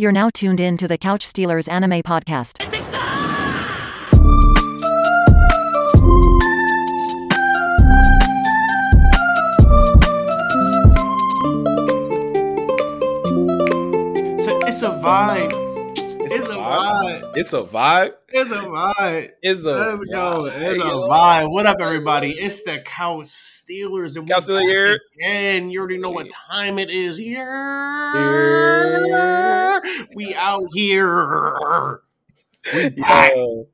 You're now tuned in to the Couch Stealers Anime Podcast. So it's a vibe. It's, a vibe. It's a vibe. It's a vibe. It's a Let's go. vibe. It's a Hey, yo. vibe. What up, everybody? It's the Cow Stealers, and we Steelers here. again. You already know what time it is. Here. We out here. We. Yo,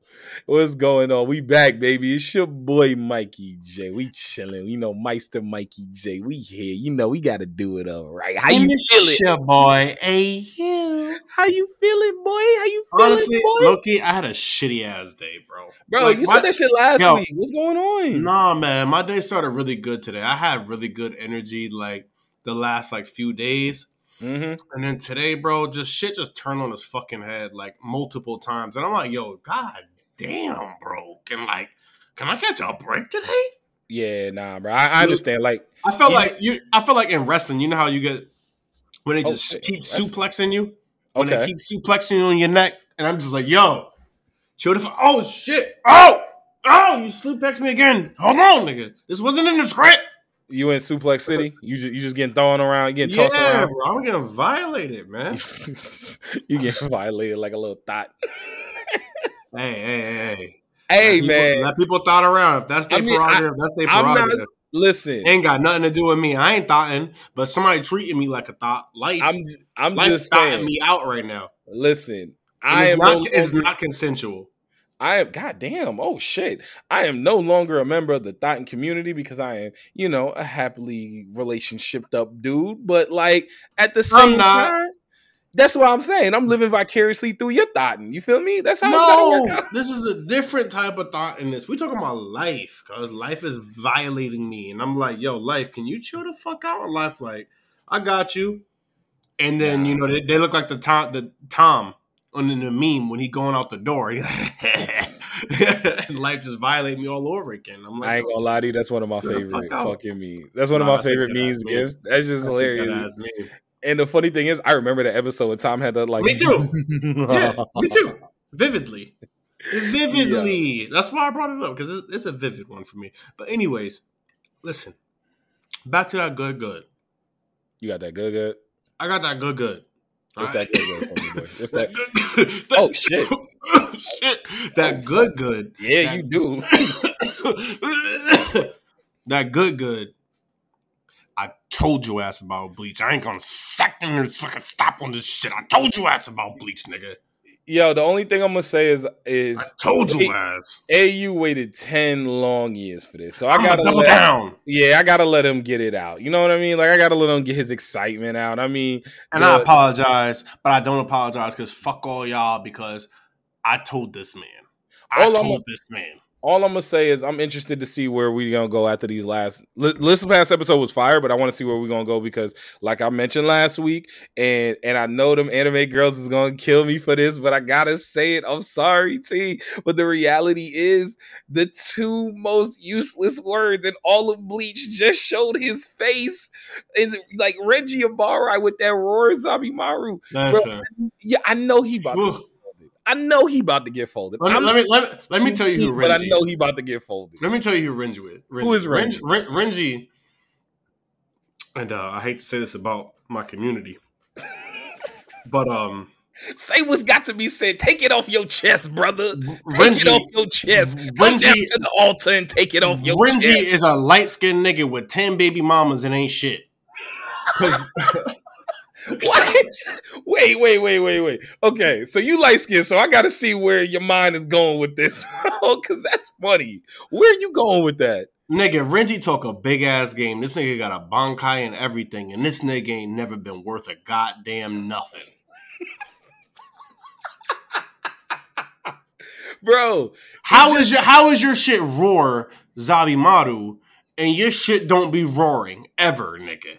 what's going on? We back, baby. It's your boy Mikey J. We chilling. You know, Meister Mikey J. We here. You know, we got to do it all right. How you And feeling? your boy, Hill. How you feeling, boy? How you feeling, Honestly, boy? Loki, I had a shitty ass day, bro. Bro, Like, you my- said that shit last Yo. week. What's going on? Nah, man, my day started really good today. I had really good energy, like the last like few days. Mm-hmm. And then today, bro, just shit just turned on his fucking head like multiple times. And I'm like, yo, god damn, bro. Can like can I catch a break today? Yeah, nah, bro. I, I understand. Like, I felt Yeah. like you I feel like in wrestling, you know how you get when they just keep suplexing you? When they keep suplexing you on your neck, and I'm just like, yo, chill the fuck. Oh shit. Oh! Oh, you suplex me again. Hold on, nigga. This wasn't in the script. You in Suplex City? You just, you just getting thrown around, getting tossed Yeah, around. bro. I'm getting violated, man. you get violated like a little thought. Hey, hey, hey, hey. Hey people- man, let people thought around. If that's their I mean, prerogative, that's their I'm not. prerogative. Listen, Ain't got nothing to do with me. I ain't thoughting, but somebody treating me like a thought. Life, I'm. I'm life just thoughting saying. me out right now. Listen, And I am. not. no it's longer- not consensual. I am. God damn. Oh shit. I am no longer a member of the Thoughtin community because I am, you know, a happily relationshiped up dude. But like at the same time, that's what I'm saying. I'm living vicariously through your Thoughtin. You feel me? That's how No, this is a different type of thought in this. We talking about life, cause life is violating me, and I'm like, yo, life, can you chill the fuck out on life? Like, I got you. And then you know they, they look like the Tom, the Tom on the meme when he going out the door. And life just violate me all over again. I'm like, I ain't gonna lie to you. That's one of my the fuck favorite fucking memes. That's one of my favorite memes. Gifts. That's just That's a hilarious. Good-ass meme. And the funny thing is, I remember that episode when Tom had to like. Me too. Yeah, me too. Vividly. Vividly. That's why I brought it up because it's, it's a vivid one for me. But, anyways, listen. Back to that good, good. You got that good, good. I got that good, good. What's that good, good? for me, boy? What's That that? good, good. Oh shit! shit. That Oh, good, good. Yeah, That- you do. that good, good. I told you ass about bleach. I ain't gonna second fucking stop on this shit. I told you ass about bleach, nigga. Yo, the only thing I'm gonna say is is I told you Hey, ass. AU waited ten long years for this, so I I'm gotta double let, down. yeah, I gotta let him get it out. You know what I mean? Like I gotta let him get his excitement out. I mean, And the- I apologize, but I don't apologize because fuck all y'all because I told this man. I I'm told a- this man. All I'm gonna say is I'm interested to see where we gonna go after these last. Listen, past episode was fire, but I want to see where we're gonna go because, like I mentioned last week, and and I know them anime girls is gonna kill me for this, but I gotta say it. I'm sorry, T, but the reality is the two most useless words in all of Bleach just showed his face, and like Renji Abarai with that roar Zabimaru. Bro. Yeah, I know he about. I know he about to get folded. Let me, let me let me let me tell you who but I know he about to get folded. Let me tell you who Renji is. Who is Renji? Ren- Ren- Renji, and uh, I hate to say this about my community, but um, Say what's got to be said. Take it off your chest, brother. Take it off your chest. Renji- to the altar and take it off your Renji chest. is a light skinned nigga with ten baby mamas and ain't shit. 'Cause- What? Wait, wait, wait, wait, wait. Okay, so you light skin, so I got to see where your mind is going with this, bro. Because that's funny. Where are you going with that? Nigga, Renji talk a big ass game. This nigga got a bankai and everything, and this nigga ain't never been worth a goddamn nothing. Bro, How is your how is your shit roar, Zabimaru, and your shit don't be roaring ever, nigga?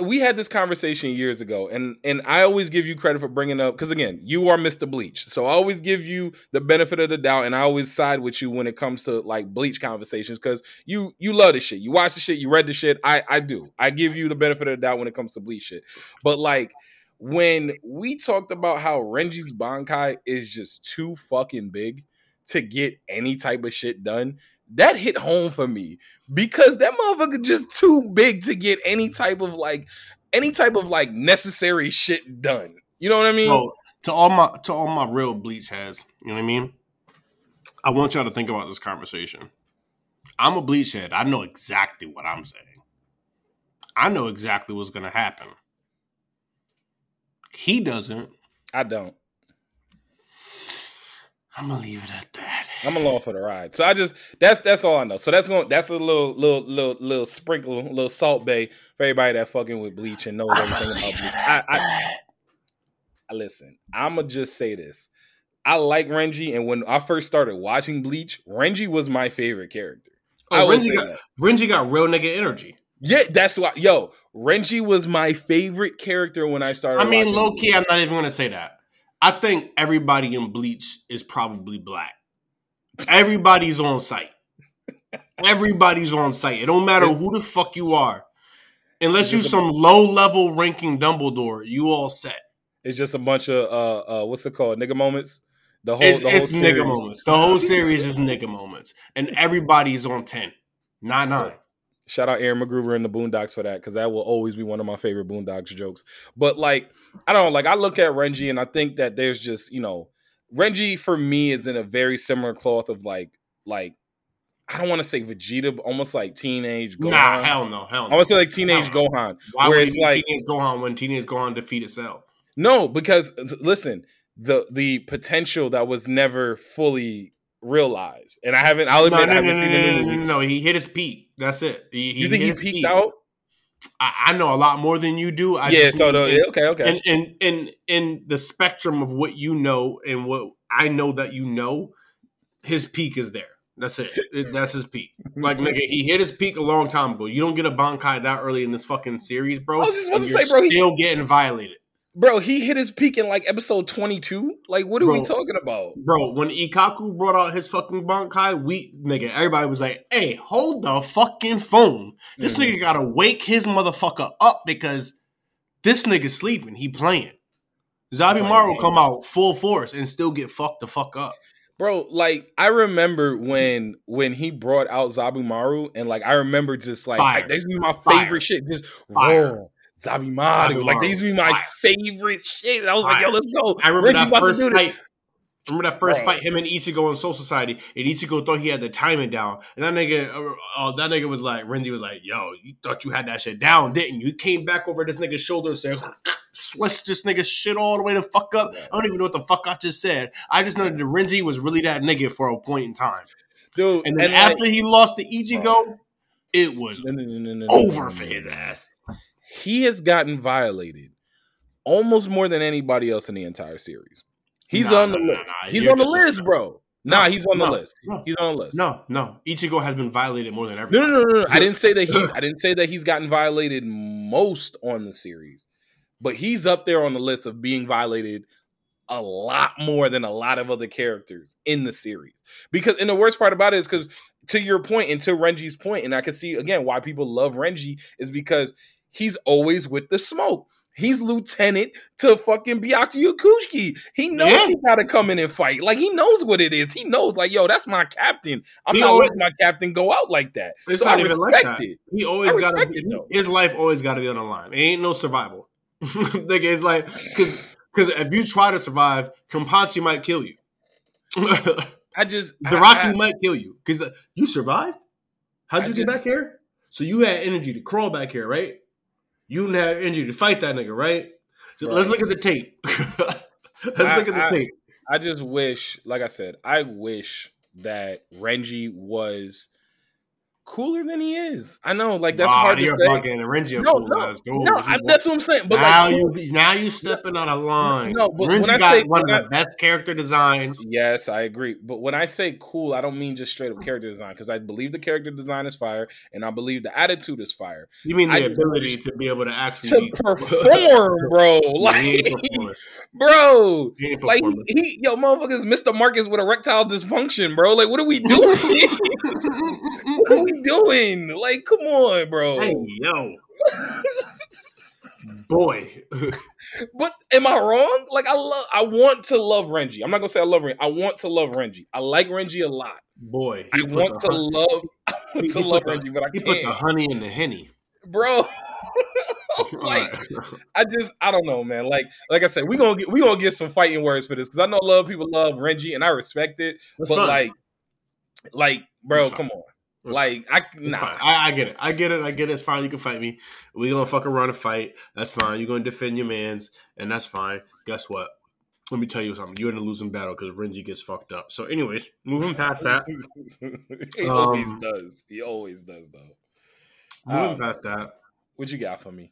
We had this conversation years ago and and I always give you credit for bringing up cuz again, you are Mr. Bleach. So I always give you the benefit of the doubt and I always side with you when it comes to like Bleach conversations cuz you you love the shit. You watch the shit, you read the shit. I I do. I give you the benefit of the doubt when it comes to Bleach shit. But like when we talked about how Renji's Bankai is just too fucking big to get any type of shit done, that hit home for me because that motherfucker just too big to get any type of like any type of like necessary shit done. You know what I mean? Bro, to all my to all my real bleach heads, you know what I mean? I want y'all to think about this conversation. I'm a bleach head. I know exactly what I'm saying. I know exactly what's gonna happen. He doesn't. I don't. I'm gonna leave it at that. I'm along for the ride. So I just that's that's all I know. So that's going that's a little little little little sprinkle, little Salt Bae for everybody that fucking with bleach and knows everything about bleach. I, I, I listen. I'ma just say this. I like Renji, and when I first started watching Bleach, Renji was my favorite character. Oh, Renji got, that. Renji got real nigga energy. Yeah, that's why. Yo, Renji was my favorite character when I started. I mean, low Bleach. key, I'm not even gonna say that. I think everybody in Bleach is probably black. Everybody's on site. Everybody's on site. It don't matter who the fuck you are. Unless you some low level ranking Dumbledore, you all set. It's just a bunch of uh, uh what's it called, nigga moments. The whole, It's, the whole it's nigga moments. The whole series is nigga moments, and everybody's on ten, not nine. Shout out Aaron McGruder and the Boondocks for that because that will always be one of my favorite Boondocks jokes. But like, I don't know, like I look at Renji and I think that there's just you know, Renji for me is in a very similar cloth of like like I don't want to say Vegeta, but almost like teenage Gohan. Nah, hell no, hell I no. want to say like teenage no. Gohan. Why where would it's like- Teenage Gohan when Teenage Gohan defeated Cell? No, because listen, the the potential that was never fully realized, and I haven't. I'll admit no, I haven't no, seen no, the no, movie. no, no, He hit his peak. That's it. He, You think he peaked peak. out? I, I know a lot more than you do. I yeah. So the, okay, okay. in, in in in the spectrum of what you know and what I know that you know, his peak is there. That's it. That's his peak. Like nigga, he hit his peak a long time ago. You don't get a Bankai that early in this fucking series, bro. I was just about to say, bro, he- still getting violated, Bro, he hit his peak in like episode 22. Like, what are we talking about? bro. When Ikkaku brought out his fucking Bankai, we nigga, everybody was like, "Hey, hold the fucking phone. This Mhm. nigga gotta wake his motherfucker up because this nigga sleeping. He playing." Zabimaru game. come out full force and still get fucked the fuck up. Bro, like I remember when when he brought out Zabimaru and like I remember just like Fire. I, they used be my Fire. favorite shit. Just Fire. Raw Zabimaru. Like they used to be my favorite shit. And I was like, yo, let's go. I remember Renji that first fight. Remember that first Bro. fight, him and Ichigo in Soul Society, and Ichigo thought he had the timing down, and that nigga, uh, uh, that nigga was like, Renji was like, "Yo, you thought you had that shit down, didn't you?" He came back over this nigga's shoulder and said, "Slish this nigga shit all the way the fuck up." I don't even know what the fuck I just said. I just know that Renji was really that nigga for a point in time, Dude, and then like- after he lost to Ichigo, it was No, no, no, no, no, no, over no, for no, his ass. He has gotten violated almost more than anybody else in the entire series. He's Nah, on the nah, list. nah, He's on the list, bro. Nah, he's on the list. He's on the list. No, no, Ichigo has been violated more than everyone. no, no, no, no. I didn't say that he's. I didn't say that he's gotten violated most on the series, but he's up there on the list of being violated a lot more than a lot of other characters in the series. Because, and the worst part about it is because, to your point and to Renji's point, and I can see again why people love Renji is because he's always with the smoke. He's lieutenant to fucking Byakuya Kuchiki. He knows Yeah. he gotta come in and fight. Like he knows what it is. He knows, like, yo, that's my captain. I'm He not always- letting my captain go out like that. It's so not I even like that. it. He always got to respect his life always got to be on the line. It ain't no survival. Nigga, it's like because if you try to survive, Kenpachi might kill you. I just I- Zaraki might kill you because uh, you survived. How'd I you get just- back here? So you had energy to crawl back here, right? You didn't have energy to fight that nigga, right? So Right. let's look at the tape. let's I- look at the I- tape. I just wish, like I said, I wish that Renji was cooler than he is. I know, like that's Wow, hard to say. fucking Renji No, cool no, dude. no, I, that's what I'm saying. But now like, you now you stepping on a line. No, but Renji when I say- one of the best character designs. yes, I agree. But when I say cool, I don't mean just straight up character design because I believe the character design is fire, and I believe the attitude is fire. You mean the I ability wish- to be able to actually To perform, bro, Yeah, he ain't like, bro, like he, yo, motherfuckers, Mr. Marcus with erectile dysfunction, bro. Like, what are we doing? what are we doing? Like, come on, bro. hey yo, boy. But am I wrong? Like I love, I want to love Renji. I'm not gonna say I love Renji. I want to love Renji. I like Renji a lot. boy. I want to hun- love, I want he- to love the- Renji, but I He put the honey in the henny. bro. like I just, I don't know, man. Like, like I said, we gonna get, we gonna get some fighting words for this because I know a lot of people love Renji and I respect it, That's but fine. like, like, bro, That's fine. come on, like, I nah. I, I get it. I get it. I get it. It's fine. You can fight me. We gonna fuck around and fight. That's fine. You're gonna defend your man's, and that's fine. Guess what? Let me tell you something. You're in a losing battle because Renji gets fucked up. So, anyways, moving past that. he always Um, does. He always does, though. Moving Um, past that. What you got for me?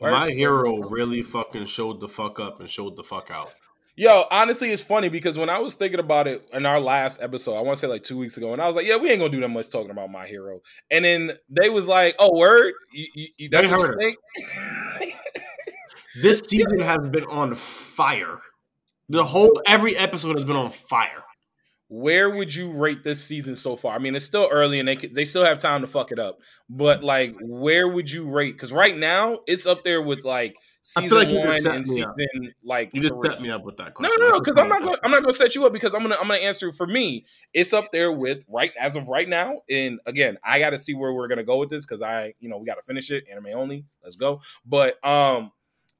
My hero really fucking showed the fuck up and showed the fuck out. Yo, honestly, it's funny because when I was thinking about it in our last episode, I want to say like two weeks ago, and I was like, "Yeah, we ain't gonna do that much talking about my hero." And then they was like, "Oh, word, you, you, you, that's what you think?" This season has been on fire. The whole every episode has been on fire. Where would you rate this season so far? I mean, it's still early and they they still have time to fuck it up, but like, where would you rate? Because right now it's up there with like I season feel like you one and up. season like You just three. set me up with that question. no, no, because I'm not going. I'm not going to set you up because I'm gonna. I'm gonna answer for me. It's up there with right as of right now. And again, I got to see where we're gonna go with this because I, you know, we got to finish it. Anime only. Let's go. But um,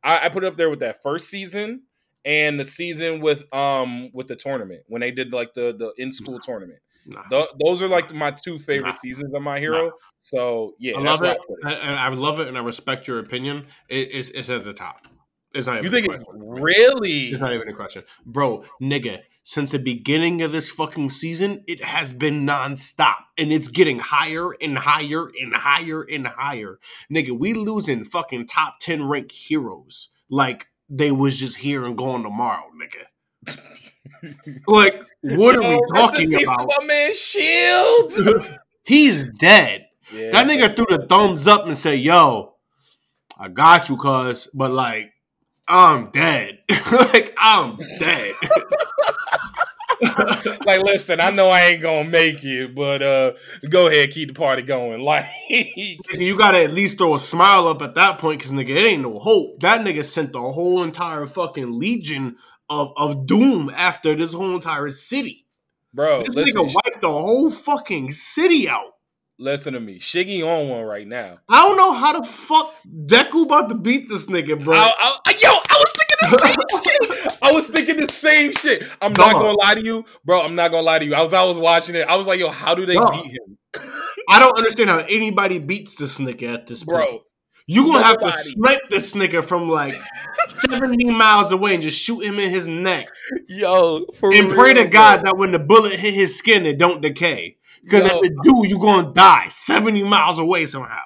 I, I put it up there with that first season and the season with um with the tournament when they did like the the in school tournament. Nah. Th- those are like my two favorite Nah. seasons of my hero. So yeah, I love it. I. And I love it, and I respect your opinion. It, it's, it's at the top. It's not. You think it's really? It's not even a question, bro, nigga. Since the beginning of this fucking season, it has been nonstop, and it's getting higher and higher and higher and higher, nigga. We losing fucking top ten ranked heroes like they was just here and gone tomorrow, nigga. Like, what are we talking about? My man Shield. He's dead. Yeah. That nigga threw the thumbs up and said, "Yo, I got you, cuz." But like, I'm dead. like, I'm dead. like, listen, I know I ain't gonna make it, but uh, go ahead, keep the party going. Like, you gotta at least throw a smile up at that point, cause nigga, it ain't no hope. That nigga sent the whole entire fucking legion of of doom after this whole entire city. bro, This listen, nigga wiped the whole fucking city out. listen to me. Shiggy on one right now. I don't know how the fuck Deku about to beat this nigga, bro. I, I, yo, I was thinking the same shit. I was thinking the same shit. I'm not gonna lie to you, bro. I'm not gonna lie to you. I was, I was watching it. I was like, yo, how do they beat him, I don't understand how anybody beats this nigga at this point. Bro? You gonna have to Nobody. snipe this nigga from like 70 miles away and just shoot him in his neck. Yo, for And pray real, to God bro. that when the bullet hit his skin, it don't decay. Because Yo. if it do, you gonna die 70 miles away somehow.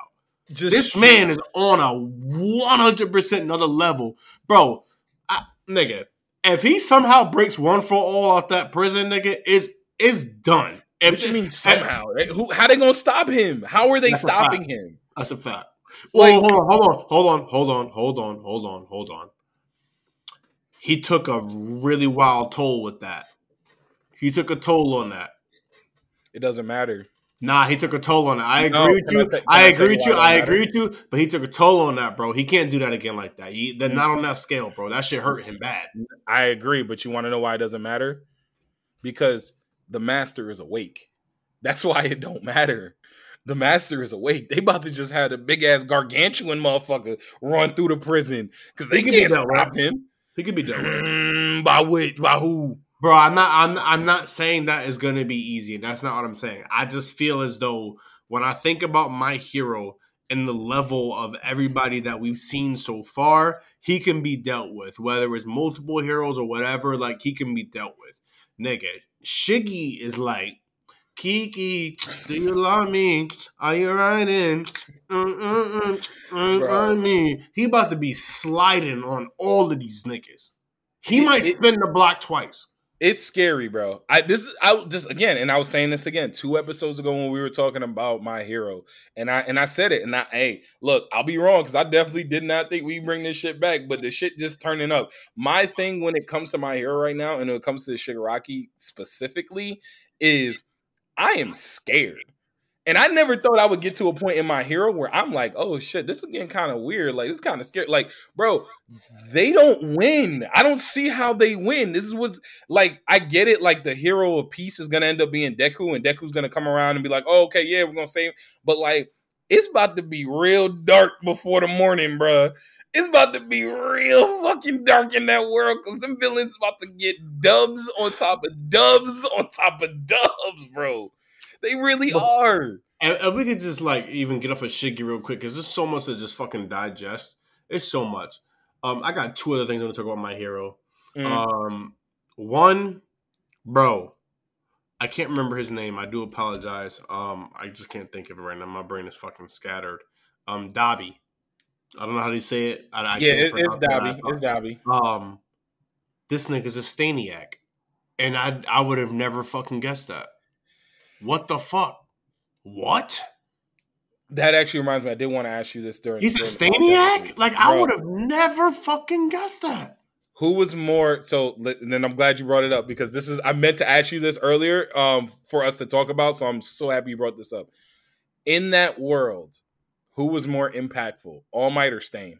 just This shoot- man is on a 100% another level. Bro, I, nigga, if he somehow breaks one for all out that prison, nigga, is is done. If What you mean somehow? Who? How they gonna stop him? How are they stopping him? That's a fact. Well, hold on, hold on, hold on, hold on, hold on, hold on, hold on. He took a really wild toll with that. He took a toll on that. It doesn't matter. Nah, he took a toll on it. I agree No, with you. I agree with you you. I agree with you. But he took a toll on that, bro. He can't do that again like that. He, they're not on that scale, bro. That shit hurt him bad. I agree, but you want to know why it doesn't matter? Because the master is awake. That's why it don't matter. The master is awake. They about to just have a big ass gargantuan motherfucker run through the prison because they He can be can't dealt with. stop him. He could be done with. Mm, by which? By who? Bro, I'm not. I'm. I'm not saying that is gonna be easy. That's not what I'm saying. I just feel as though when I think about my hero and the level of everybody that we've seen so far, he can be dealt with. Whether it's multiple heroes or whatever, like he can be dealt with. Nigga, Shiggy is like. Kiki, do you love me? Are you riding? Mm-mm-mm, mm, mm, mm, mm me. He about to be sliding on all of these niggas. He It- might it- spin the block twice. It's scary, bro. I this is I this again, and I was saying this again two episodes ago when we were talking about my hero, and I and I said it, and I hey, look, I'll be wrong because I definitely did not think we bring this shit back, but the shit just turning up. My thing when it comes to my hero right now, and when it comes to Shigaraki specifically, is I am scared. And I never thought I would get to a point in my hero where I'm like, oh shit, this is getting kind of weird. Like, it's kind of scary. Like, bro, they don't win. I don't see how they win. This is what's like, I get it. Like, the hero of peace is going to end up being Deku, and Deku's going to come around and be like, oh, okay, yeah, we're going to save. But, like, it's about to be real dark before the morning, bro. It's about to be real fucking dark in that world because the villains about to get dubs on top of dubs on top of dubs, bro. They really are. And, and we could just like even get off of Shiggy real quick because there's so much to just fucking digest. It's so much. Um, I got two other things I want to talk about my hero. Mm. Um, one, bro, I can't remember his name. I do apologize. Um, I just can't think of it right now. My brain is fucking scattered. Um, Dabi. I don't know how to say it. I, I yeah, it, it's. Dabi. It's Dabi. Um, this nigga's a Staniac, and I I would have never fucking guessed that. What the fuck? What? That actually reminds me. I did want to ask you this during. He's a during. Staniac? Like I would have never fucking guessed that. Who was more so? And then I'm glad you brought it up because this is I meant to ask you this earlier um, for us to talk about. So I'm so happy you brought this up. In that world, who was more impactful, All Might or Stain?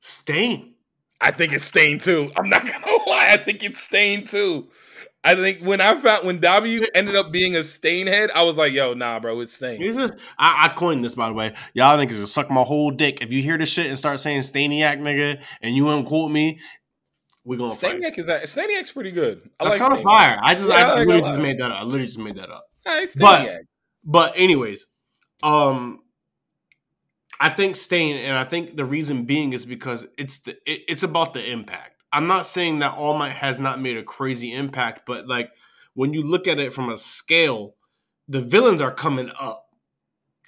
Stain. I think it's Stain too. I'm not gonna lie. I think it's Stain too. I think when I found when W ended up being a Stain head, I was like, "Yo, nah, bro, it's Stain." He's just, I, I coined this by the way. Y'all niggas just suck my whole dick. If you hear this shit and start saying Staniac, nigga, and you unquote me, we gonna fight. Is that Staniac's pretty good. I That's like kind of fire. I just, Yeah, I I like literally just made that up. I literally just made that up. Hey, But- But anyways, um, I think Stain, and I think the reason being is because it's the it, it's about the impact. I'm not saying that All Might has not made a crazy impact, but like when you look at it from a scale, the villains are coming up.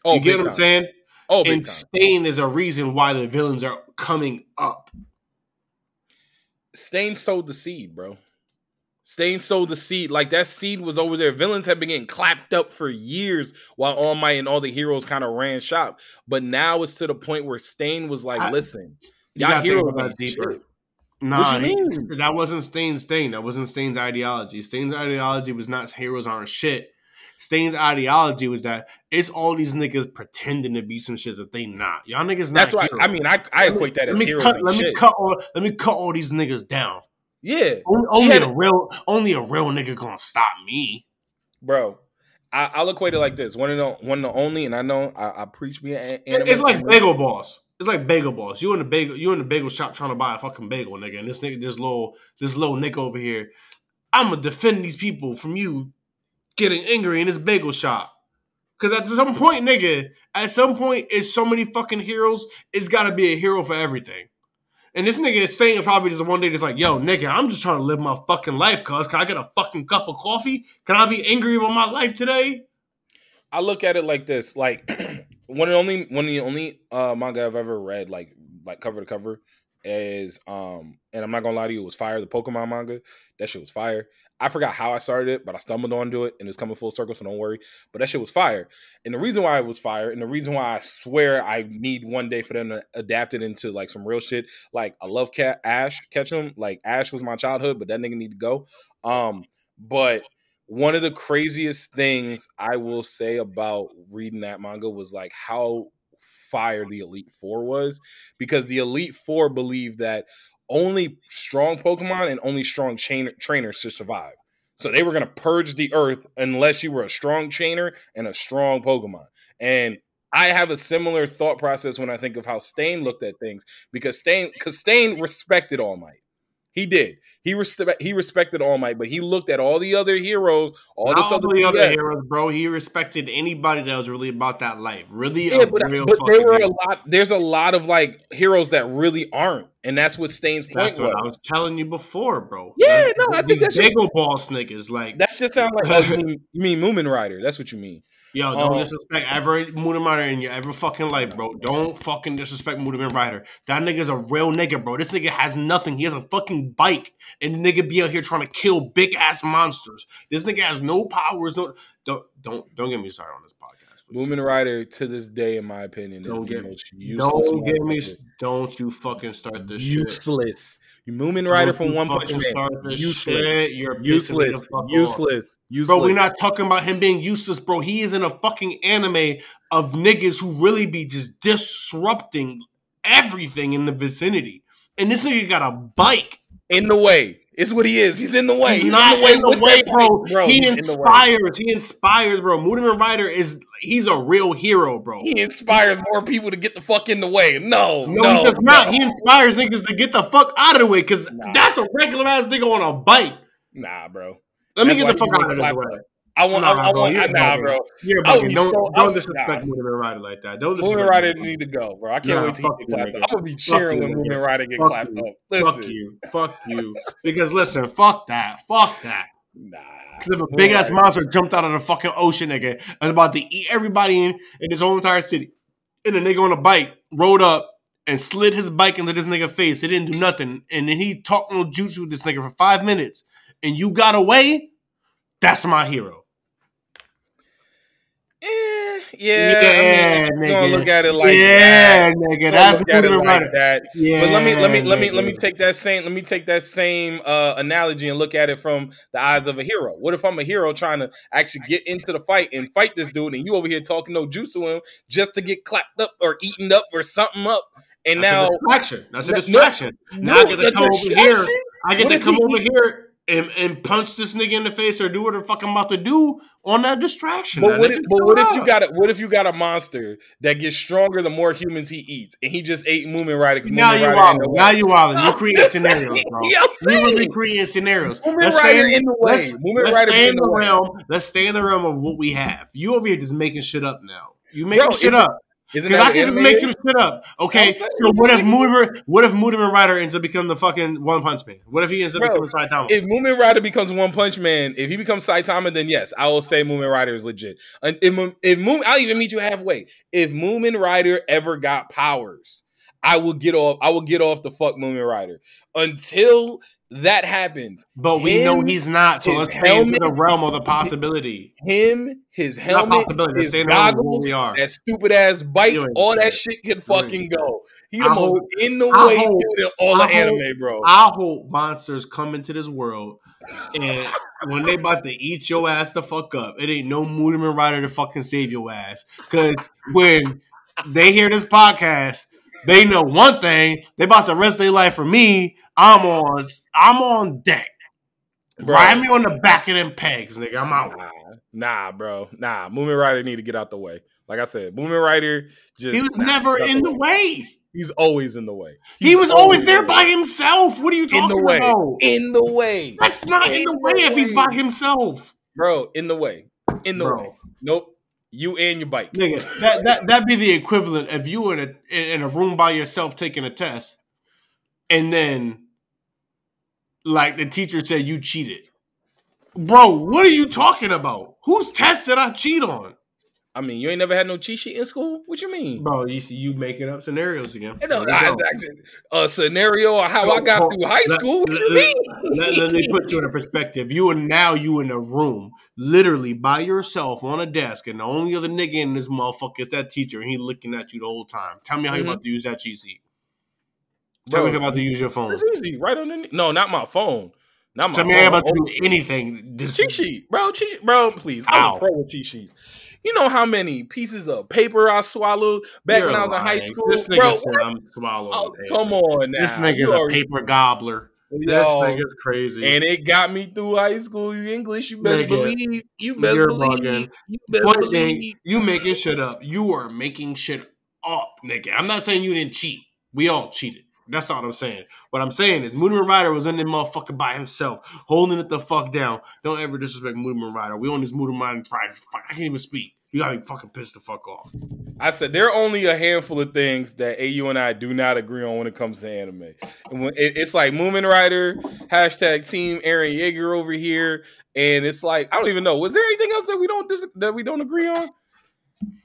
oh, you get what time. I'm saying? Oh, and. Stain is a reason why the villains are coming up. Stain sowed the seed, bro. Stain sowed the seed. Like that seed was over there. Villains have been getting clapped up for years while All Might and all the heroes kind of ran shop. But now it's to the point where Stain was like, I- listen, y'all heroes that deeper. shit. Nah, you he- that wasn't Stain's thing. That wasn't Stain's ideology. Stain's ideology was not heroes aren't shit. Stain's ideology was that it's all these niggas pretending to be some shit that they not. Y'all niggas not. That's why. I mean I, I equate that let as me heroes cut. Let me cut all. Let me cut all these niggas down. Yeah, Only, only a real, only a real nigga gonna stop me. bro. I, I'll equate it like this: one of the one of the only, and I know I, I preach me. An, It's like bagel boss. It's like bagel boss. You in the bagel. You in the bagel shop trying to buy a fucking bagel, nigga. And this nigga, this little, this little nigga over here. I'm gonna defend these people from you getting angry in this bagel shop. Cause at some point, nigga, at some point, it's so many fucking heroes. It's got to be a hero for everything. And this nigga is staying probably just one day, just like, yo, nigga, I'm just trying to live my fucking life. Cause can I get a fucking cup of coffee? Can I be angry about my life today? I look at it like this: like one of the only one of the only uh, manga I've ever read, like like cover to cover, is um, and I'm not gonna lie to you, it was fire. The Pokemon manga, that shit was fire. I forgot how I started it, but I stumbled onto it, and it's coming full circle, so don't worry. But that shit was fire, and the reason why it was fire, and the reason why I swear I need one day for them to adapt it into like some real shit. Like I love Cat Ash Ketchum, like Ash was my childhood, but that nigga need to go. Um, but one of the craziest things I will say about reading that manga was like how fire the Elite Four was because the Elite Four believed that only strong Pokemon and only strong chain- trainers should survive. So they were going to purge the earth unless you were a strong trainer and a strong Pokemon. And I have a similar thought process when I think of how Stain looked at things because Stain, because Stain respected All Might. He did. He respect. He respected All Might, but he looked at all the other heroes, all Not this other, the other heroes, bro. He respected anybody that was really about that life. Really, Yeah, a but, real but there were a lot. There's a lot of like heroes that really aren't, and that's what Stain's point That's what I was. was telling you before, bro. Yeah, That's- no, I think that's boss niggas. Like, That's just sound like oh, you mean, you mean Mumen Rider? That's what you mean. yo, don't um, disrespect ever Moon Rider in your ever fucking life, bro. Don't fucking disrespect Moon Rider. That nigga's a real nigga, bro. This nigga has nothing. He has a fucking bike, and the nigga be out here trying to kill big ass monsters. This nigga has no powers. No, don't don't don't get me started on this podcast. Mumen Rider to this day, in my opinion, Don't get- most useless. Don't get me. Don't you fucking start this shit. useless. You Mumen Rider from One Punch Man. start this Useless. shit. You're pissing me the Useless. Useless. Useless. Bro, we're not talking about him being useless, bro. He is in a fucking anime of niggas who really be just disrupting everything in the vicinity. And this nigga got a bike. In the way. It's what he is. He's in the way. He's, not in the way, in the way, bro. bro. He he's in inspires. He inspires, bro. Mudaman Rider is he's a real hero, bro. He inspires more people to get the fuck in the way. No, No, no, he does not. no. He inspires niggas to get the fuck out of the way because Nah. that's a regular ass nigga on a bike. Nah, bro. Let me get the fuck out of this way. I want. Nah, I, I bro, want. nah, bro. You're I would bugging. be Don't, so- I don't disrespect nah. Mudaman Rider like that. Don't disrespect Rider need to go, bro. I can't Nah, wait to get clapped up. I'm gonna be cheering when. Mumen Rider get Fuck clapped you. up. Listen, Fuck you. Fuck you. Because listen, fuck that. Fuck that. nah. Because if a big ass monster jumped out of the fucking ocean, nigga, and about to eat everybody in, in his whole entire city, and a nigga on a bike rode up and slid his bike into this nigga face, it didn't do nothing. And then he talked no jutsu with this nigga for five minutes, and you got away, that's my hero. Eh, yeah, Yeah, I mean, nigga. gonna look at it like yeah, that. nigga, that's look at it like Rider. that. Yeah, But let me let me let me let me take that same let me take that same uh, analogy and look at it from the eyes of a hero. What if I'm a hero trying to actually get into the fight and fight this dude, and you over here talking no juice to him just to get clapped up or eaten up or something up, and That's now a distraction. That's a No, distraction. now I get to come over here. I get What to come he- over here and, and punch this nigga in the face or do whatever the fuck I'm about to do on that distraction. But what, if, but what if you got a what if you got a monster that gets stronger the more humans he eats, and he just ate Mumen? 'cause Now you in wildin'. Now you wildin'. You I'm create just scenarios, saying. bro. We really creating scenarios. Mumen Let's Rider stay in the way. Let's, let's stay in in the the way. realm. Let's stay in the realm of what we have. You over here just making shit up now. You making Bro, shit it- up. Because I can just make some shit up. Okay, so what if Mudaman, what if Mudaman Rider ends up becoming the fucking One Punch Man? What if he ends up Bro, becoming Saitama? if Mumen Rider becomes One Punch Man, if he becomes Saitama, then yes, I will say Mumen Rider is legit. And if, if Mumen, I'll even meet you halfway. If Mumen Rider ever got powers, I will get off. I will get off the fuck Mumen Rider until that happens. But we know he's not, so let's stay helmet- the realm of the possibility. Him, his helmet, his stay in the realm of what goggles, we are. that stupid ass bike, all that shit. can fucking go. He I the most hope- in the I way hope- dude in all I the hope- anime, bro. I hope monsters come into this world and when they about to eat your ass the fuck up, it ain't no Moodaman Rider to fucking save your ass. Cause when they hear this podcast, they know one thing, they about the rest of their life for me. I'm on I'm on deck. Bro. Ride me on the back of them pegs, nigga. I'm out. Nah, nah, bro. Nah, Mumen Rider need to get out the way. Like I said, Mumen Rider just He was nah, never in the way. He's always in the way. He was always there the by way. himself. What are you in talking the way. about? In the way. That's not in, in the the way if he's by himself. Bro, in the way. In the Bro. way. Nope. You and your bike. Nigga, that that that'd be the equivalent of you in a in a room by yourself taking a test, and then like the teacher said you cheated. Bro, what are you talking about? Whose test did I cheat on? I mean, you ain't never had no cheat sheet in school? What you mean? Bro, you see you making up scenarios again. You know, actually a scenario of how I got through high let- school. What you mean? Let, let me put you in a perspective. You are now you in a room, literally by yourself on a desk, and the only other nigga in this motherfucker is that teacher, and he looking at you the whole time. Tell me how you Mhm. about to use that cheat sheet. Tell me Bro, how about to use your phone. It's easy. Right on the No, not my phone. Not my Tell me phone. how about to do anything. This, cheat sheet, bro. Cheat, bro. Please, I'm pro with cheat sheets. You know how many pieces of paper I swallowed back You're when I was in high school, This nigga bro? said I'm swallowing. Oh, come on now. This nigga's a paper gobbler. This nigga's crazy. and it got me through high school. You English, you best Nigga, believe. You best you're believe. bugging. You best Point believe. thing, you making shit up. You are making shit up, nigga. I'm not saying you didn't cheat. We all cheated. That's not what I'm saying. What I'm saying is Moonman Rider was in there motherfucker by himself, holding it the fuck down. Don't ever disrespect Moonman Rider. We on this Moonman Rider pride. I can't even speak. You got me fucking pissed the fuck off. I said there are only a handful of things that AU and I do not agree on when it comes to anime. And when, it, it's like Mumen Rider, hashtag Team Eren Yeager over here, and it's like I don't even know. Was there anything else that we don't dis- that we don't agree on?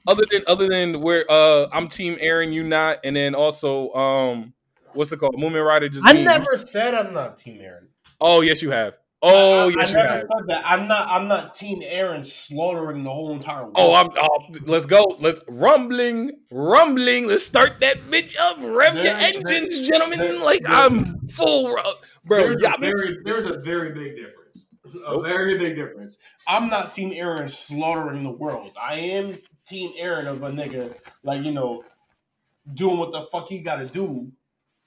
Other than other than where uh I'm Team Eren, you not, and then also um what's it called? Mumen Rider just. I never said I'm not Team Eren. Oh yes, you have. Oh, I, yes, I you never have. said that. I'm not. I'm not Team Eren slaughtering the whole entire world. Oh, I'm. Oh, let's go. Let's rumbling, rumbling. Let's start that bitch up. Rev your engines, there- gentlemen. there- like I'm full, bro. there's, a very, there's a very big difference. A very big difference. I'm not Team Eren slaughtering the world. I am Team Eren of a nigga like you know doing what the fuck he got to do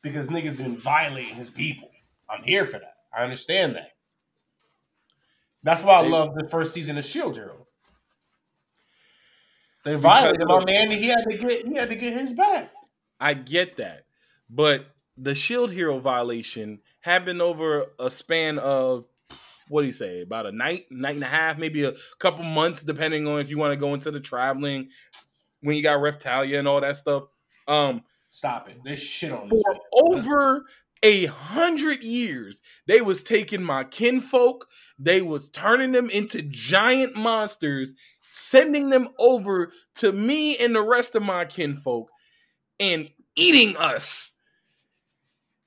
because niggas been violating his people. I'm here for that. I understand that. That's why I They- love the first season of Shield Hero. They violated my man. He had to get. He had to get his back. I get that, but the Shield Hero violation happened over a span of what do you say? About a night, night and a half, maybe a couple months, depending on if you want to go into the traveling. When you got Raphtalia and all that stuff, um, Stop it. This shit on this. for over a hundred years they was taking my kinfolk they was turning them into giant monsters sending them over to me and the rest of my kinfolk and eating us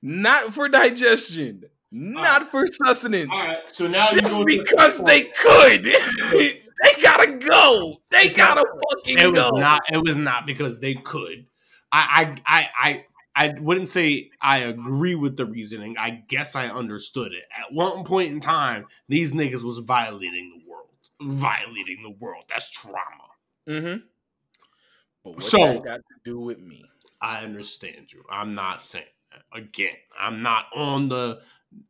not for digestion not for sustenance All right. So now just go to- because they could they gotta go they It's not- gotta fucking It was go not. It was not because they could. I, I, I, I, I wouldn't say I agree with the reasoning. I guess I understood it. At one point in time, these niggas was violating the world. Violating the world. That's trauma. mm-hmm. but what So- that got to do with me I understand you. I'm not saying that. Again, I'm not on the.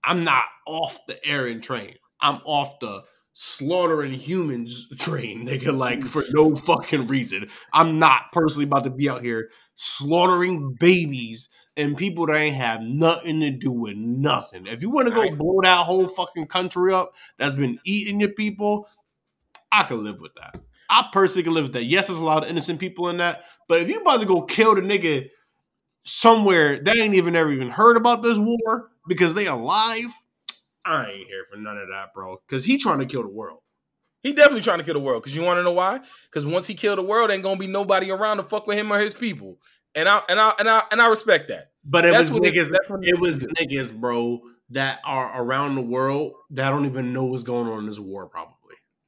I'm not off the Eren train. I'm off the slaughtering humans train, nigga. Like mm. for no fucking reason. I'm not personally about to be out here slaughtering babies and people that ain't have nothing to do with nothing. If you want to go blow that whole fucking country up that's been eating your people, I could live with that. I personally can live with that. Yes, there's a lot of innocent people in that, but if you about to go kill the nigga somewhere that ain't even ever even heard about this war because they alive, I ain't here for none of that, bro. Because he trying to kill the world. He definitely trying to kill the world. Cause you want to know why? Because once he killed the world, ain't gonna be nobody around to fuck with him or his people. And I and I and I and I respect that. But it That's was what it- niggas. it was niggas, bro, that are around the world that don't even know what's going on in this war. Probably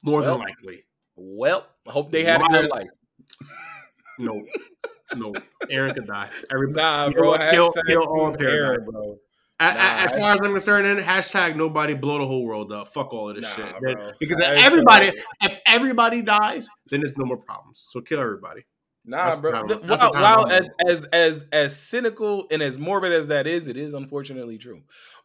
more Well, than likely. Well, I hope they had a good Why- life. No, no. Eren could die. Everybody, Nah, bro. what? Kill- kill all. Eren, bro. Nah, as far as I'm concerned, hashtag nobody blow the whole world up. Fuck all of this Nah, shit. bro. Because Hashtag- everybody, if everybody dies, then there's no more problems. So kill everybody. Nah, That's bro. time- Th- the While, time as, as as as cynical and as morbid as that is, it is unfortunately true.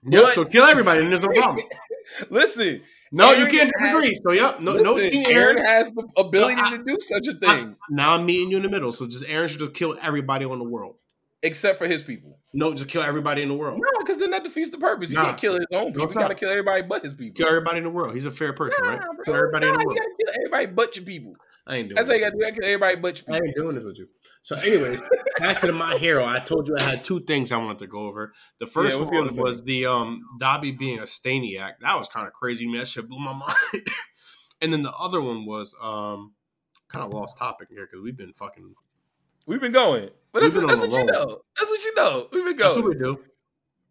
Yep. But- So kill everybody, and there's no problem. Listen, No, you can't has- disagree. So yep, no, no. listen, Team Eren Eren. has the ability No, I- to do such a thing, now I'm meeting you in the middle. So just Eren should just kill everybody on the world. Except for his people. No, just kill everybody in the world. No, because then that defeats the purpose. Nah. can't kill his own people. it's He got to kill everybody but his people. Kill everybody in the world. He's a fair person, Nah, right? bro. Kill everybody in Nah, the you world. gotta kill everybody but your people. I ain't doing. That's how you gotta do. You kill everybody but your people. I ain't doing this with you. So, anyways, back to my hero. I told you I had two things I wanted to go over. The first the other one thing? was the um Dabi being a Staniac. That was kind of crazy. Man, that shit blew my mind. and then the other one was um kind of lost topic here because we've been fucking. We've been going, but that's, that's what you know. That's what you know. We've been going. That's what we do.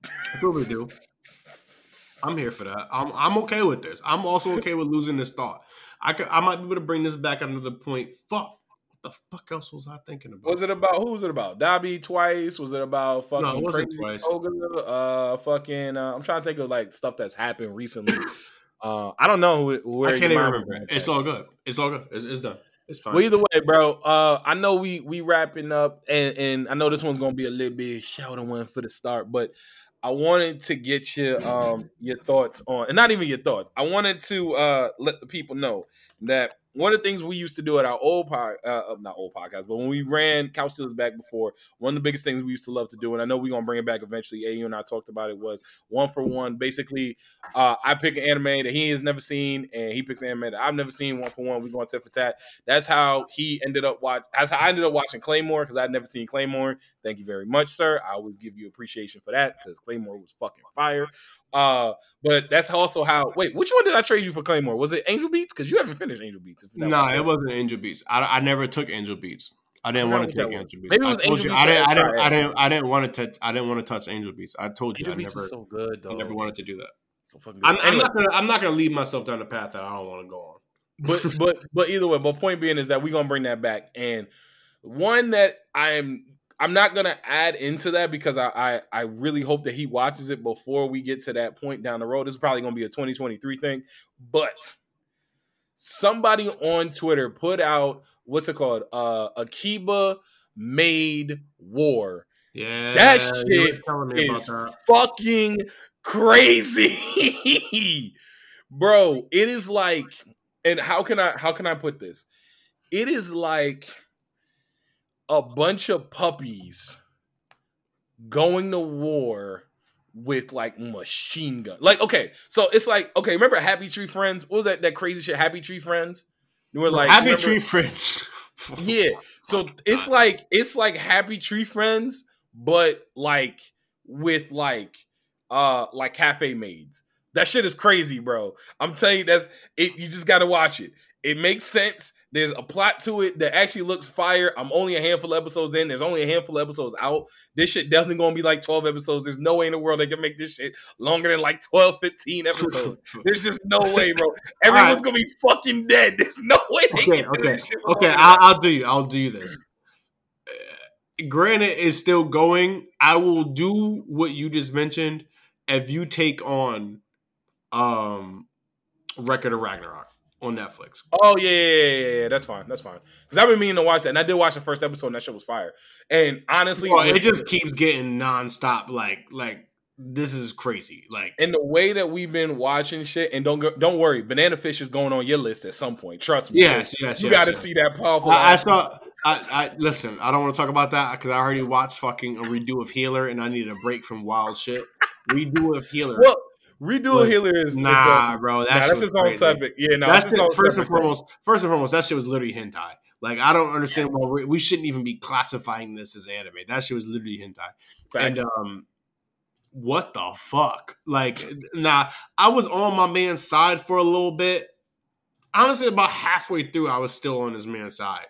That's what we do. I'm here for that. I'm I'm okay with this. I'm also okay with losing this thought. I could, I might be able to bring this back to another point. Fuck. What the fuck else was I thinking about? Was it about who was it about? Dabi twice? Was it about fucking No, it crazy twice. Toga? Uh, fucking. Uh, I'm trying to think of like stuff that's happened recently. uh, I don't know where I can't even remember. It's all good. It's all good. It's, it's done. It's fine. Well, either way, bro. Uh, I know we we wrapping up, and and I know this one's gonna be a little bit shouting one for the start, but I wanted to get your um your thoughts on, and not even your thoughts. I wanted to uh let the people know that one of the things we used to do at our old pod, uh, not old podcast, but when we ran Couch Stealers back before, one of the biggest things we used to love to do, and I know we're gonna bring it back eventually. AU and I talked about it was one for one. Basically, uh, I pick an anime that he has never seen, and he picks an anime that I've never seen. One for one, we going tit for tat. That's how he ended up watch. That's how I ended up watching Claymore because I'd never seen Claymore. Thank you very much, sir. I always give you appreciation for that because Claymore was fucking fire. Uh, but that's also how. Wait, which one did I trade you for Claymore? Was it Angel Beats? Because you haven't finished Angel Beats. No, was it wasn't Angel Beats. I, I never took Angel Beats. I didn't want to take Angel. Beats. Maybe it was I Angel you, Beats I didn't. I didn't. Sky I didn't. I didn't want to touch. I didn't want to touch Angel Beats. I told you Angel I Beats never. was so good I never wanted to do that. So fucking good. I'm, I'm Anyway, not gonna. I'm not gonna lead myself down the path that I don't want to go on. but but but either way, but point being is that we're gonna bring that back. And one that I'm I'm not gonna add into that because I, I I really hope that he watches it before we get to that point down the road. This is probably gonna be a 2023 thing, but somebody on Twitter put out what's it called? Uh Akiba Maid War. Yeah, That shit telling me about is that. fucking crazy. Bro, it is like and how can I how can I put this? It is like a bunch of puppies going to war with like machine gun. Like okay, so it's like okay, remember Happy Tree Friends? What was that that crazy shit Happy Tree Friends? You were like Happy remember- Tree Friends. yeah. So it's like it's like Happy Tree Friends, but like with like uh like cafe maids. That shit is crazy, bro. I'm telling you, that's it. You just gotta watch it. It makes sense. There's a plot to it that actually looks fire. I'm only a handful of episodes in. There's only a handful of episodes out. This shit doesn't gonna be like 12 episodes. There's no way in the world they can make this shit longer than like 12, 15 episodes. There's just no way, bro. Everyone's right. gonna be fucking dead. There's no way they okay, can do okay, okay. I'll, I'll do you. I'll do you this. Uh, Granted, is still going. I will do what you just mentioned if you take on um Record of Ragnarok on Netflix. Oh yeah, yeah, yeah, yeah. That's fine. That's fine. Because I've been meaning to watch that, and I did watch the first episode, and that shit was fire. And honestly, Well, it just keeps getting nonstop. Like, like this is crazy. Like, in the way that we've been watching shit, and don't go, don't worry, Banana Fish is going on your list at some point. Trust me. yes, yes, you yes, got to yes. see that powerful. I, I saw. I, I listen. I don't want to talk about that because I already watched fucking a redo of Healer, and I need a break from wild shit. Redo of Healer. Well, redo Was- healer is is nah, a- bro. That nah, that's his own topic. Yeah, no, That's that's his First and foremost, first and foremost, that shit was literally hentai. Like I don't understand why we, we shouldn't even be classifying this as anime. That shit was literally hentai. Facts. And um, what the fuck? Like, nah, I was on my man's side for a little bit. Honestly, about halfway through, I was still on his man's side.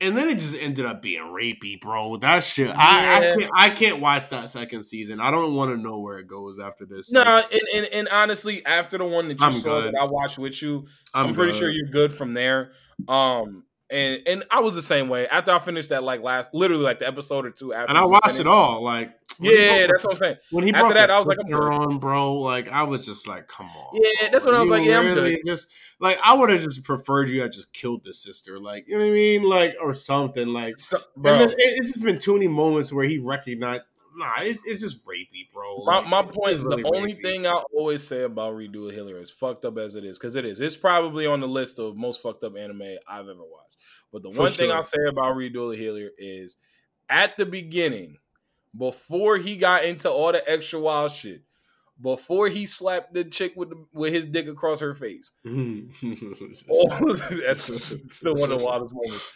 And then it just ended up being rapey, bro. That shit. I, I, can't, I can't watch that second season. I don't want to know where it goes after this. No, Like, and, and and honestly, after the one that you I'm saw good. that I watched with you, I'm, pretty good. sure you're good from there. Um, and and I was the same way after I finished that like last, literally like the episode or two after. And I watched finished- it all. Like, Yeah, that's what I'm saying. when he after brought that, I was like, I'm on, bro. Like, I was just like, come on. Yeah, that's what I was You like, yeah, I'm really Just like I would have just preferred you had just killed the sister, like you know what I mean, like or something. Like, So, and then it's just been too many moments where he recognized. Nah, it's, it's just rapey, bro. my, Like, my it's point, really the only rapey. thing I always say about Redo a Healer is fucked up as it is, because it is. It's probably on the list of most fucked up anime I've ever watched. But the For one thing. I'll say about Redo a Healer is at the beginning, before he got into all the extra wild shit, before he slapped the chick with the, with his dick across her face, that's still one of the wildest moments.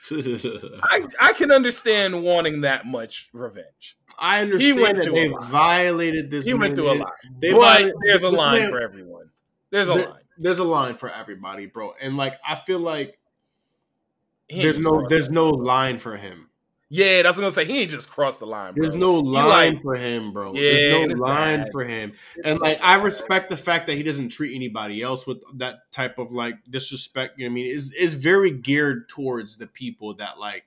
I, I can understand wanting that much revenge. I understand went that through they violated this. He went through a lot, They but violated- there's a line man- for everyone. There's a There- line. There's a line for everybody, bro. And like, I feel like He there's no there's no line for him. Yeah, that's what I'm gonna say. He ain't just crossed the line, bro. There's no line like- for him, bro. Yeah, There's no line bad. for him. It's And like so I respect the fact that he doesn't treat anybody else with that type of like disrespect. You know what I mean? Is is very geared towards the people that like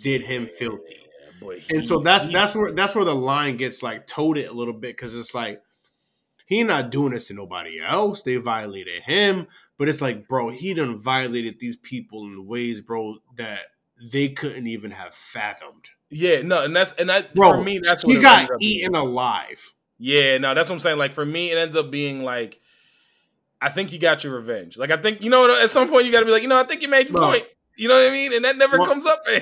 did him filthy. Yeah, but and so that's he- that's where that's where the line gets like toted a little bit because it's like he not doing this to nobody else. They violated him, but it's like, bro, he done violated these people in ways, bro, that they couldn't even have fathomed. yeah, no, and that's and that Bro, for me that's what he got up being. eaten alive. Yeah, no, that's what I'm saying. Like for me, it ends up being like, I think you got your revenge. Like I think you know at some point you got to be like, you know, I think you made your Bro. point. You know what I mean? And that never What- comes up for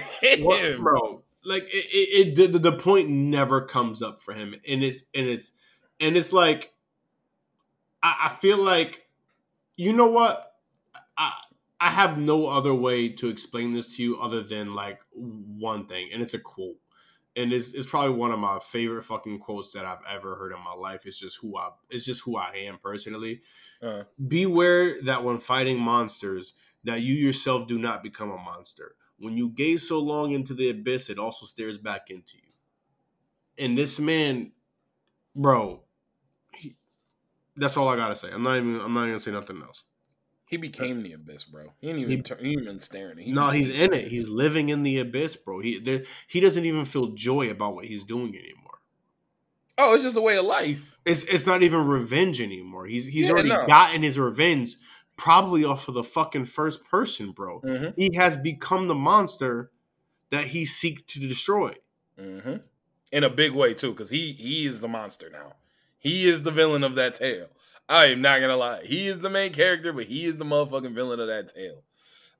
What- him. bro. Like it, it, it the, the point never comes up for him, and it's and it's and it's like I, I feel like you know what I I have no other way to explain this to you other than like one thing, and it's a quote, and it's it's probably one of my favorite fucking quotes that I've ever heard in my life. It's just who I it's just who I am personally. Uh, Beware that when fighting monsters, that you yourself do not become a monster. When you gaze so long into the abyss, it also stares back into you. And this man, bro, he, That's all I gotta say. I'm not even. I'm not even gonna say nothing else. He became the abyss, bro. He ain't even, He- turn, he even staring. He no, he's in it. He's living in the abyss, bro. He there, he doesn't even feel joy about what he's doing anymore. Oh, it's just a way of life. It's it's not even revenge anymore. He's he's Yeah, already no. gotten his revenge, probably off of the fucking first person, bro. Mm-hmm. He has become the monster that he seek to destroy. Mm-hmm. In a big way too, because he he is the monster now. He is the villain of that tale. I am not gonna lie. He is the main character, but he is the motherfucking villain of that tale.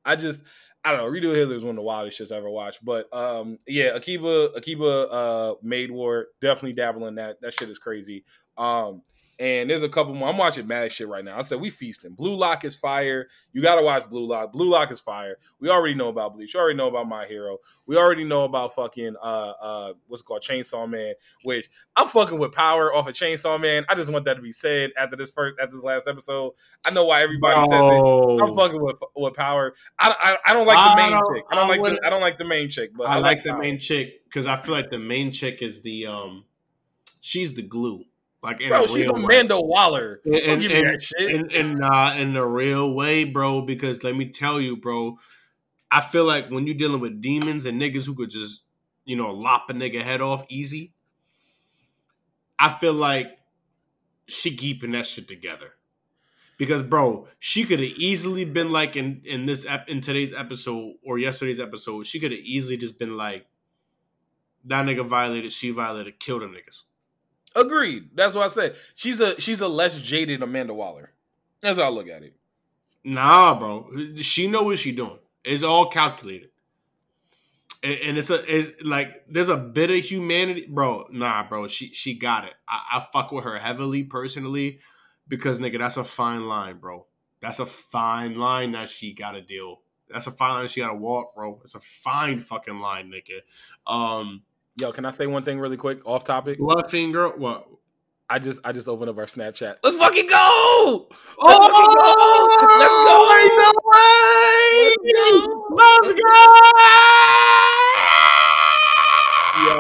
I just I don't know. Redo Healer is one of the wildest shits I ever watched. But um yeah, Akiba Akiba uh Maid War, definitely dabble in that. That shit is crazy. Um and there's a couple more. I'm watching mad shit right now. I said we feasting. Blue Lock is fire. You gotta watch Blue Lock. Blue Lock is fire. We already know about Bleach. You already know about My Hero. We already know about fucking uh uh what's it called Chainsaw Man, which I'm fucking with power off of Chainsaw Man. I just want that to be said after this first after this last episode. I know why everybody says it. I'm fucking with with power. I, I, I don't like the main don't- chick. I don't I like the, I don't like the main chick, but I, like the Power. main chick because I feel like the main chick is the um, she's the glue. Like in Bro, a she's real Amanda way. Amanda Waller. And- Don't and- give me that shit. in in uh, in a real way, bro. Because let me tell you, bro, I feel like when you're dealing with demons and niggas who could just you know lop a nigga head off easy, I feel like she keeping that shit together. Because bro, she could have easily been like in in this ep- in today's episode or yesterday's episode, she could have easily just been like that nigga violated, she violated, killed them niggas. Agreed. That's what I said. She's a she's a less jaded Amanda Waller. That's how I look at it. Nah, bro. She know what she doing. It's all calculated. And, and it's a it's like there's a bit of humanity, bro. Nah, bro. She she got it. I, I fuck with her heavily personally because nigga, that's a fine line, bro. That's a fine line that she gotta deal. That's a fine line she gotta walk, bro. It's a fine fucking line, nigga. Um, Yo, can I say one thing really quick, off topic? blood finger. What? I just I just opened up our Snapchat. Let's fucking go! Let's Oh, Let's go anymore! Let's go! Yo,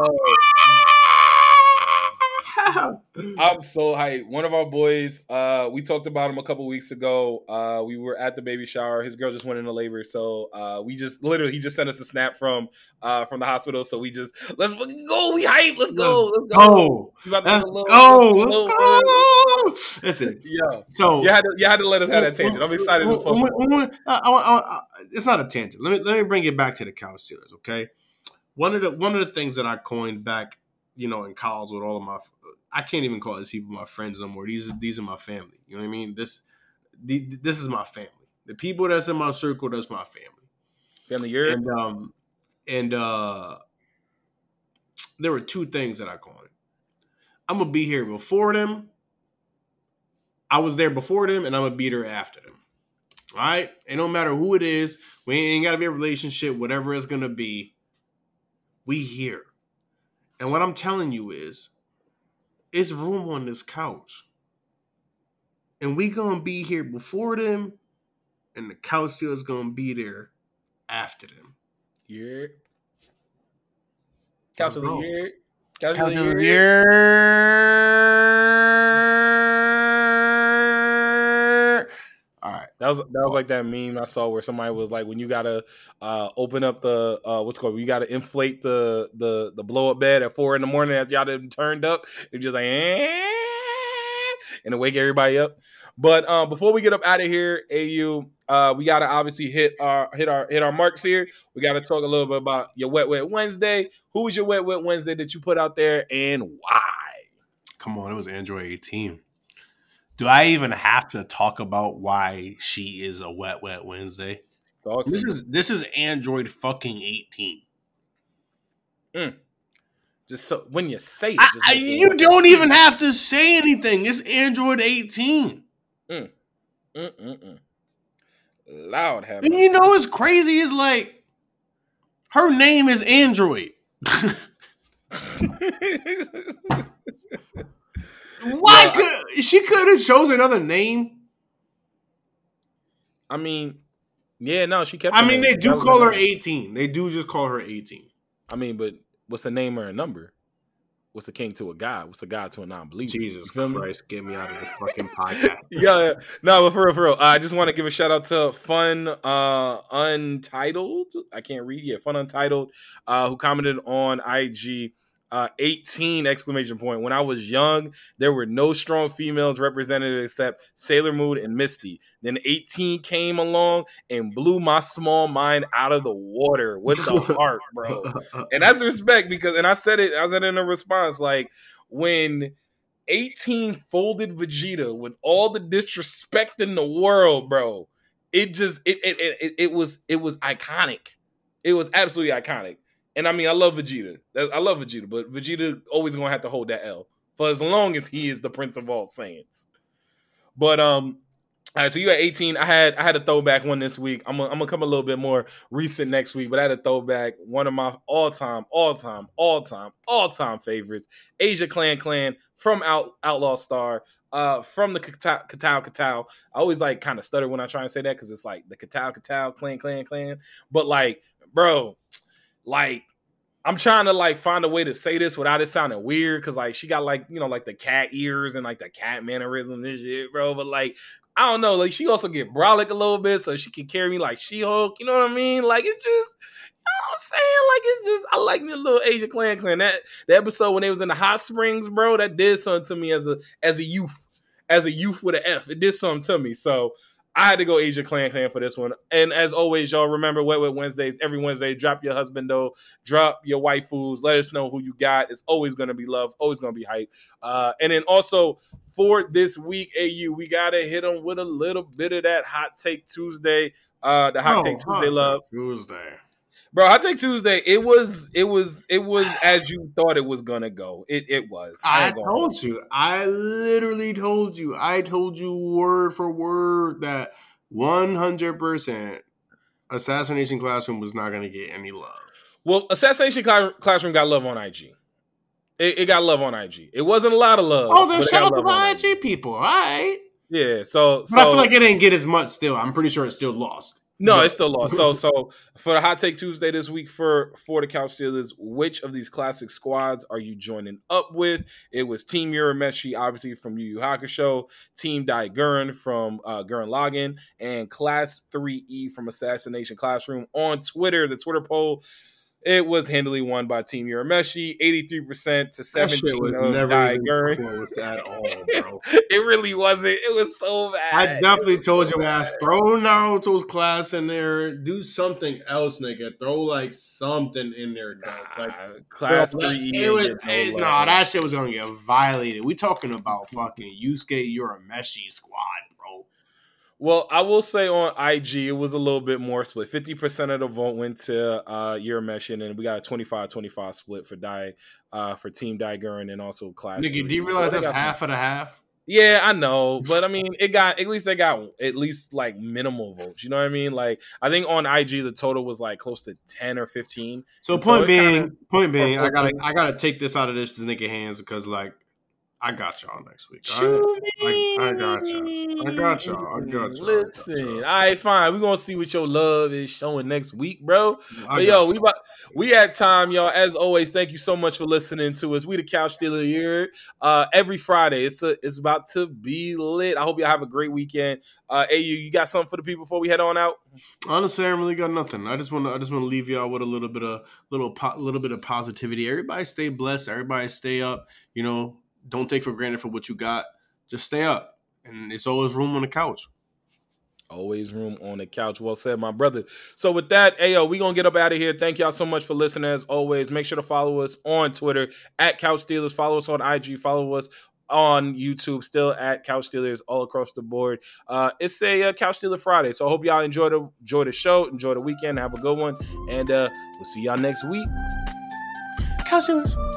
I'm so hyped. One of our boys, uh, we talked about him a couple weeks ago. Uh, we were at the baby shower. His girl just went into labor, so uh, we just literally he just sent us a snap from uh, from the hospital. So we just let's go. We hype. Let's go. Let's go. Go. We about Let's get a little- go. little- Let's go. Listen, Yo, so you had to you had to let us have that tangent. I'm excited as fuck. It's not a tangent. Let me let me bring it back to the cow stealers. Okay, one of the one of the things that I coined back, you know, in college with all of my, I can't even call these people my friends no more. These are these are my family. You know what I mean? This the, this is my family. The people that's in my circle, that's my family. Family year. And um and uh there were two things that I coined. I'm gonna be here before them. I was there before them, and I'm gonna be there after them. All right, and don't matter who it is. We ain't gotta be a relationship, whatever it's gonna be. We here, and what I'm telling you is, it's room on this couch, and we gonna be here before them, and the couch still is gonna be there after them. Year. Couch of the year. Couch Couch of the year. That was that was like that meme I saw where somebody was like, when you gotta uh, open up the uh, what's called, you gotta inflate the the the blow up bed at four in the morning after y'all done turned up. It's just like, eh, and wake everybody up. But um, before we get up out of here, AU, uh, we gotta obviously hit our hit our hit our marks here. We gotta talk a little bit about your wet wet Wednesday. Who was your wet wet Wednesday that you put out there, and why? Come on, it was Android 18. Do I even have to talk about why she is a wet wet Wednesday? Talk to This is this is Android fucking 18. Hmm. just so when you say it, I, just I, make you don't even have to say anything. It's Android 18. Hmm. Mm-mm-mm. Loud have And you know what's crazy is like her name is Android. Why No, I- she could have chosen another name? I mean, yeah, no, she kept. I mean, name. they do That call her name. 18. They do just call her 18. I mean, but what's a name or a number? What's a king to a god? What's a god to a non-believer? Jesus? Christ, get me out of the fucking podcast. yeah, no, but for real, for real. I just want to give a shout out to Fun uh Untitled. I can't read yet. Fun Untitled, uh, who commented on IG. Uh, 18 exclamation point. When I was young, there were no strong females represented except Sailor Moon and Misty. Then 18 came along and blew my small mind out of the water with the heart, bro and that's respect because and I said it I said it in a response like when 18 folded Vegeta with all the disrespect in the world, bro. It just it it it, it was it was iconic. It was absolutely iconic. And I mean, I love Vegeta. I love Vegeta, but Vegeta always gonna have to hold that L for as long as he is the Prince of all Saiyans. But um, all right, so you at 18. I had I had a throwback one this week. I'm gonna, I'm gonna come a little bit more recent next week, but I had a throwback. One of my all time, all time, all time, all time favorites, Aisha Clanclan from Out Outlaw Star. Uh, from the Ctarl-Ctarl. I always like kind of stutter when I try and say that because it's like the Ctarl-Ctarl Clan Clan Clan. But like, bro, like I'm trying to like find a way to say this without it sounding weird because like she got like you know like the cat ears and like the cat mannerism and shit, bro. But like I don't know, like she also get brolic a little bit so she can carry me like She Hulk. You know what I mean? Like it's just. You know I'm saying? Like it's just I like me a little Aisha Clanclan. That the episode when they was in the hot springs, bro, that did something to me as a as a youth. As a youth with an F. It did something to me. So I had to go Aisha Clanclan for this one. And as always, y'all remember Wet Wet Wednesdays every Wednesday. Drop your husband though, drop your wife waifus. Let us know who you got. It's always gonna be love, always gonna be hype. Uh, and then also for this week, AU, we gotta hit them with a little bit of that hot take Tuesday. Uh, the hot Oh, take Tuesday Hot love, Tuesday. Bro. Hot take Tuesday. It was, it was, it was as you thought it was gonna go. It, it was. I ain't told you. I literally told you. I told you word for word that 100% Assassination Classroom was not going to get any love. Well, Assassination Classroom got love on IG. It, it got love on IG. It wasn't a lot of love. Oh, it shout out to the IG people. All right. Yeah. So, But I so feel like it didn't get as much still. I'm pretty sure it still lost. No, it's still lost. So, so for the hot take Tuesday this week for for the Couch Stealers, which of these classic squads are you joining up with? It was Team Urameshi, obviously from Yu Yu Hakusho, Team Dai Gurren from uh, Gurren Lagann, and Class 3E from Assassination Classroom. On Twitter, the Twitter poll. It was handily won by Team Urameshi, 83% to That shit 17 was of never Dai Gurren. at all, bro. It really wasn't. It was so bad. I definitely told so you ass throw Naruto's class in there. Do something else, nigga. Throw like something in there, guys. Like class Bro, three. It was, it- nah, that shit was gonna get violated. We talking about fucking Yusuke Urameshi squad. Well, I will say on IG, it was a little bit more split. 50% of the vote went to uh mission, and we got a 25-25 split for Dai, uh, for Team Dai Gurren and also Class. Nigga, 3. do you realize that's half of the half? Yeah, I know, but I mean, it got at least they got at least like minimal votes. You know what I mean? Like, I think on IG the total was like close to ten or fifteen. So And so point it being, kinda- point being, I gotta, I gotta take this out of this nigga hands because like, I got y'all next week. all right? I- I got y'all. I got y'all. I got y'all. I got Listen, y'all. all right, fine. We're gonna see what your love is showing next week, bro. I But yo, we about, we had time, y'all. As always, thank you so much for listening to us. We the Couch Stealer here uh, every Friday. It's a, it's about to be lit. I hope y'all have a great weekend. Uh, Au, you got something for the people before we head on out? Honestly, I really got nothing. I just want to, I just want to leave y'all with a little bit of little, po- little bit of positivity. Everybody stay blessed. Everybody stay up. You know, don't take for granted for what you got. Just stay up, and it's always room on the couch. Always room on the couch. Well said, my brother. So with that, Ayo, we gonna get up out of here. Thank y'all so much for listening. As always, make sure to follow us on Twitter at Couch Stealers. Follow us on IG. Follow us on YouTube. Still at Couch Stealers all across the board. Uh, it's a uh, Couch Stealer Friday, so I hope y'all enjoy the enjoy the show, enjoy the weekend, have a good one, and uh, we'll see y'all next week. Couch Stealers.